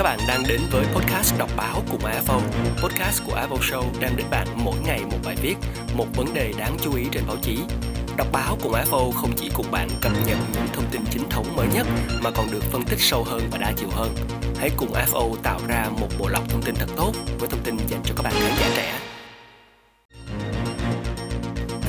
Các bạn đang đến với podcast đọc báo cùng AFO. Podcast của AFO Show đem đến bạn mỗi ngày một bài viết, một vấn đề đáng chú ý trên báo chí. Đọc báo cùng AFO không chỉ cùng bạn cập nhật những thông tin chính thống mới nhất mà còn được phân tích sâu hơn và đa chiều hơn. Hãy cùng AFO tạo ra một bộ lọc thông tin thật tốt với thông tin dành cho các bạn khán giả trẻ.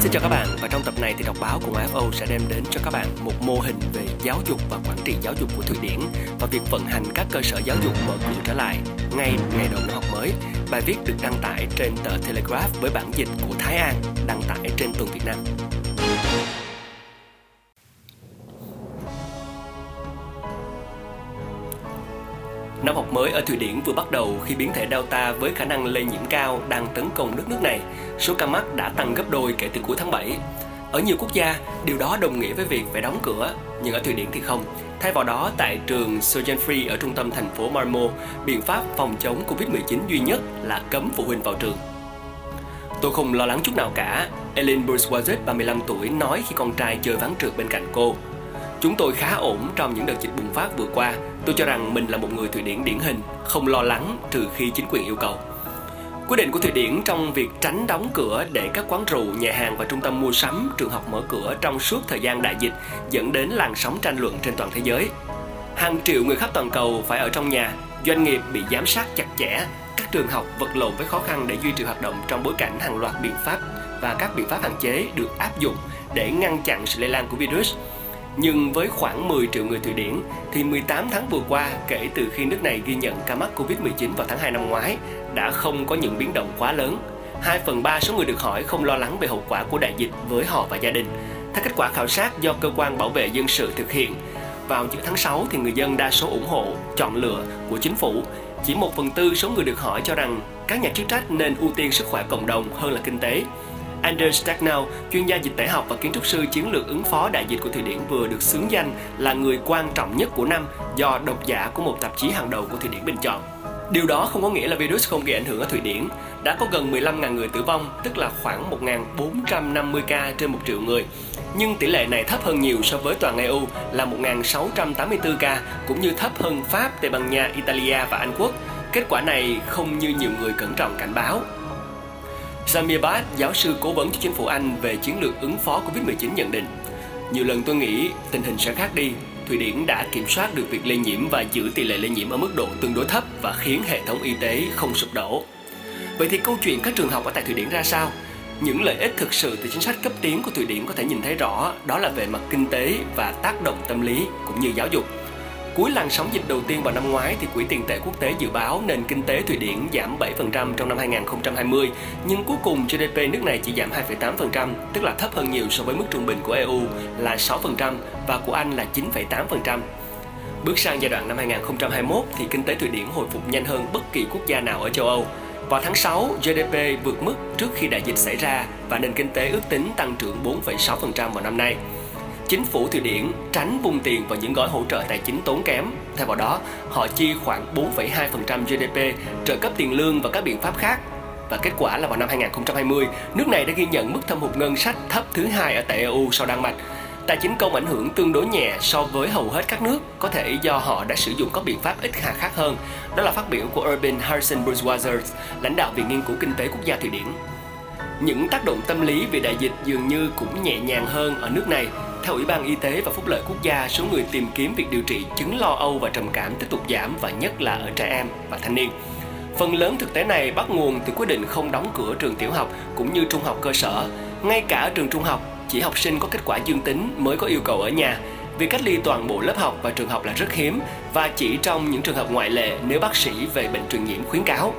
Xin chào các bạn, và trong tập này thì đọc báo cùng AFO sẽ đem đến cho các bạn một mô hình về giáo dục và quản trị giáo dục của Thụy Điển và việc vận hành các cơ sở giáo dục mở cửa trở lại ngay ngày đầu năm học mới. Bài viết được đăng tải trên tờ Telegraph với bản dịch của Thái An, đăng tải trên tuần Việt Nam. Năm học mới ở Thụy Điển vừa bắt đầu khi biến thể Delta với khả năng lây nhiễm cao đang tấn công đất nước này. Số ca mắc đã tăng gấp đôi kể từ cuối tháng 7. Ở nhiều quốc gia, điều đó đồng nghĩa với việc phải đóng cửa, nhưng ở Thụy Điển thì không. Thay vào đó, tại trường Free ở trung tâm thành phố Malmo, biện pháp phòng chống Covid-19 duy nhất là cấm phụ huynh vào trường. Tôi không lo lắng chút nào cả, Ellen Burswazet, 35 tuổi, nói khi con trai chơi ván trượt bên cạnh cô. Chúng tôi khá ổn trong những đợt dịch bùng phát vừa qua. Tôi cho rằng mình là một người Thụy Điển điển hình, không lo lắng trừ khi chính quyền yêu cầu. Quyết định của Thụy Điển trong việc tránh đóng cửa để các quán rượu, nhà hàng và trung tâm mua sắm, trường học mở cửa trong suốt thời gian đại dịch dẫn đến làn sóng tranh luận trên toàn thế giới. Hàng triệu người khắp toàn cầu phải ở trong nhà, doanh nghiệp bị giám sát chặt chẽ, các trường học vật lộn với khó khăn để duy trì hoạt động trong bối cảnh hàng loạt biện pháp và các biện pháp hạn chế được áp dụng để ngăn chặn sự lây lan của virus nhưng với khoảng 10 triệu người Thụy Điển thì 18 tháng vừa qua kể từ khi nước này ghi nhận ca mắc Covid-19 vào tháng 2 năm ngoái đã không có những biến động quá lớn. 2 phần 3 số người được hỏi không lo lắng về hậu quả của đại dịch với họ và gia đình. Theo kết quả khảo sát do cơ quan bảo vệ dân sự thực hiện, vào giữa tháng 6 thì người dân đa số ủng hộ chọn lựa của chính phủ. Chỉ 1 phần tư số người được hỏi cho rằng các nhà chức trách nên ưu tiên sức khỏe cộng đồng hơn là kinh tế. Anders Stagnow, chuyên gia dịch tễ học và kiến trúc sư chiến lược ứng phó đại dịch của Thụy Điển vừa được xướng danh là người quan trọng nhất của năm do độc giả của một tạp chí hàng đầu của Thụy Điển bình chọn. Điều đó không có nghĩa là virus không gây ảnh hưởng ở Thụy Điển. Đã có gần 15.000 người tử vong, tức là khoảng 1.450 ca trên 1 triệu người. Nhưng tỷ lệ này thấp hơn nhiều so với toàn EU là 1.684 ca, cũng như thấp hơn Pháp, Tây Ban Nha, Italia và Anh Quốc. Kết quả này không như nhiều người cẩn trọng cảnh báo. Samir Bhatt, giáo sư cố vấn cho chính phủ Anh về chiến lược ứng phó Covid-19 nhận định Nhiều lần tôi nghĩ tình hình sẽ khác đi. Thụy Điển đã kiểm soát được việc lây nhiễm và giữ tỷ lệ lây nhiễm ở mức độ tương đối thấp và khiến hệ thống y tế không sụp đổ. Vậy thì câu chuyện các trường học ở tại Thụy Điển ra sao? Những lợi ích thực sự từ chính sách cấp tiến của Thụy Điển có thể nhìn thấy rõ đó là về mặt kinh tế và tác động tâm lý cũng như giáo dục. Cuối làn sóng dịch đầu tiên vào năm ngoái thì Quỹ tiền tệ quốc tế dự báo nền kinh tế Thụy Điển giảm 7% trong năm 2020, nhưng cuối cùng GDP nước này chỉ giảm 2,8%, tức là thấp hơn nhiều so với mức trung bình của EU là 6% và của Anh là 9,8%. Bước sang giai đoạn năm 2021 thì kinh tế Thụy Điển hồi phục nhanh hơn bất kỳ quốc gia nào ở châu Âu. Vào tháng 6, GDP vượt mức trước khi đại dịch xảy ra và nền kinh tế ước tính tăng trưởng 4,6% vào năm nay chính phủ Thụy Điển tránh vung tiền vào những gói hỗ trợ tài chính tốn kém. Thay vào đó, họ chi khoảng 4,2% GDP trợ cấp tiền lương và các biện pháp khác. Và kết quả là vào năm 2020, nước này đã ghi nhận mức thâm hụt ngân sách thấp thứ hai ở tại EU sau Đan Mạch. Tài chính công ảnh hưởng tương đối nhẹ so với hầu hết các nước, có thể do họ đã sử dụng các biện pháp ít hà khắc hơn. Đó là phát biểu của Urban Harrison Bourgeoisie, lãnh đạo Viện Nghiên cứu Kinh tế Quốc gia Thụy Điển. Những tác động tâm lý về đại dịch dường như cũng nhẹ nhàng hơn ở nước này theo Ủy ban Y tế và Phúc lợi Quốc gia, số người tìm kiếm việc điều trị chứng lo âu và trầm cảm tiếp tục giảm và nhất là ở trẻ em và thanh niên. Phần lớn thực tế này bắt nguồn từ quyết định không đóng cửa trường tiểu học cũng như trung học cơ sở. Ngay cả ở trường trung học, chỉ học sinh có kết quả dương tính mới có yêu cầu ở nhà. Việc cách ly toàn bộ lớp học và trường học là rất hiếm và chỉ trong những trường hợp ngoại lệ nếu bác sĩ về bệnh truyền nhiễm khuyến cáo.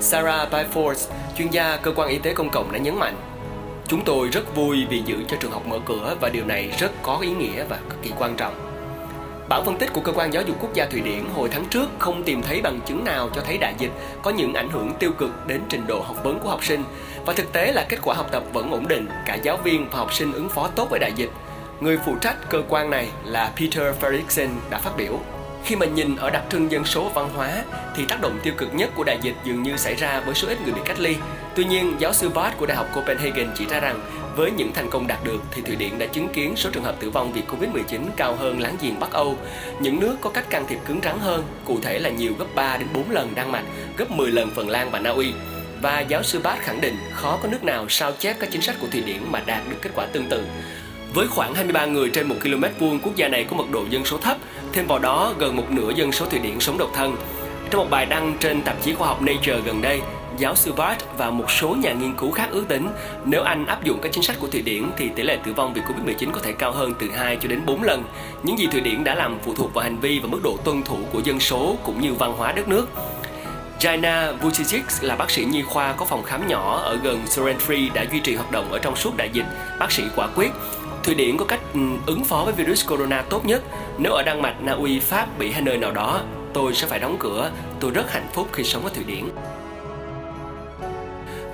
Sarah Byford, chuyên gia cơ quan y tế công cộng đã nhấn mạnh Chúng tôi rất vui vì giữ cho trường học mở cửa và điều này rất có ý nghĩa và cực kỳ quan trọng. Bản phân tích của cơ quan giáo dục quốc gia Thụy Điển hồi tháng trước không tìm thấy bằng chứng nào cho thấy đại dịch có những ảnh hưởng tiêu cực đến trình độ học vấn của học sinh và thực tế là kết quả học tập vẫn ổn định, cả giáo viên và học sinh ứng phó tốt với đại dịch. Người phụ trách cơ quan này là Peter Fredrickson đã phát biểu. Khi mà nhìn ở đặc trưng dân số văn hóa thì tác động tiêu cực nhất của đại dịch dường như xảy ra với số ít người bị cách ly. Tuy nhiên, giáo sư Bart của Đại học Copenhagen chỉ ra rằng Với những thành công đạt được thì Thụy Điển đã chứng kiến số trường hợp tử vong vì Covid-19 cao hơn láng giềng Bắc Âu. Những nước có cách can thiệp cứng rắn hơn, cụ thể là nhiều gấp 3 đến 4 lần Đan Mạch, gấp 10 lần Phần Lan và Na Uy. Và giáo sư Bart khẳng định khó có nước nào sao chép các chính sách của Thụy Điển mà đạt được kết quả tương tự. Với khoảng 23 người trên 1 km vuông, quốc gia này có mật độ dân số thấp, thêm vào đó gần một nửa dân số Thụy Điển sống độc thân. Trong một bài đăng trên tạp chí khoa học Nature gần đây, giáo sư Bart và một số nhà nghiên cứu khác ước tính nếu Anh áp dụng các chính sách của Thụy Điển thì tỷ lệ tử vong vì Covid-19 có thể cao hơn từ 2 cho đến 4 lần. Những gì Thụy Điển đã làm phụ thuộc vào hành vi và mức độ tuân thủ của dân số cũng như văn hóa đất nước. Jaina Vucicic là bác sĩ nhi khoa có phòng khám nhỏ ở gần Sorrentry đã duy trì hoạt động ở trong suốt đại dịch. Bác sĩ quả quyết, Thụy Điển có cách ừ, ứng phó với virus corona tốt nhất. Nếu ở Đan Mạch, Na Uy, Pháp, bị hay nơi nào đó, tôi sẽ phải đóng cửa. Tôi rất hạnh phúc khi sống ở Thụy Điển.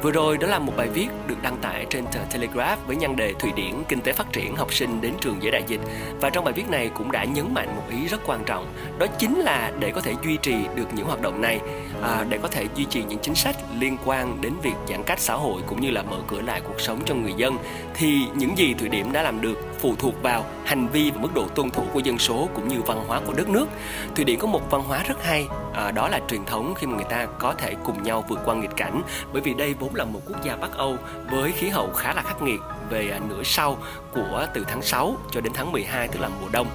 Vừa rồi đó là một bài viết được đăng tải trên tờ Telegraph với nhan đề Thụy Điển kinh tế phát triển học sinh đến trường giữa đại dịch và trong bài viết này cũng đã nhấn mạnh một ý rất quan trọng đó chính là để có thể duy trì được những hoạt động này à, để có thể duy trì những chính sách liên quan đến việc giãn cách xã hội cũng như là mở cửa lại cuộc sống cho người dân thì những gì Thụy Điển đã làm được phụ thuộc vào hành vi và mức độ tuân thủ của dân số cũng như văn hóa của đất nước. Thụy Điển có một văn hóa rất hay, à, đó là truyền thống khi mà người ta có thể cùng nhau vượt qua nghịch cảnh. Bởi vì đây vốn là một quốc gia Bắc Âu với khí hậu khá là khắc nghiệt về à, nửa sau của từ tháng 6 cho đến tháng 12 tức là mùa đông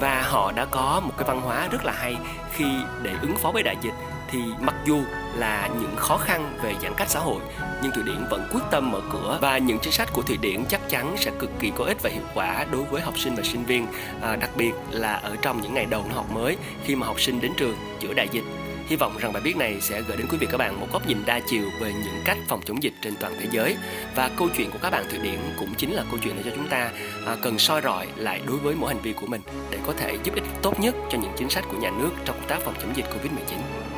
và họ đã có một cái văn hóa rất là hay khi để ứng phó với đại dịch. Thì mặc dù là những khó khăn về giãn cách xã hội nhưng Thụy Điển vẫn quyết tâm mở cửa. Và những chính sách của Thụy Điển chắc chắn sẽ cực kỳ có ích và hiệu quả đối với học sinh và sinh viên à, đặc biệt là ở trong những ngày đầu năm học mới khi mà học sinh đến trường giữa đại dịch. Hy vọng rằng bài viết này sẽ gửi đến quý vị các bạn một góc nhìn đa chiều về những cách phòng chống dịch trên toàn thế giới và câu chuyện của các bạn Thụy Điển cũng chính là câu chuyện để cho chúng ta à, cần soi rọi lại đối với mỗi hành vi của mình để có thể giúp ích tốt nhất cho những chính sách của nhà nước trong công tác phòng chống dịch Covid-19.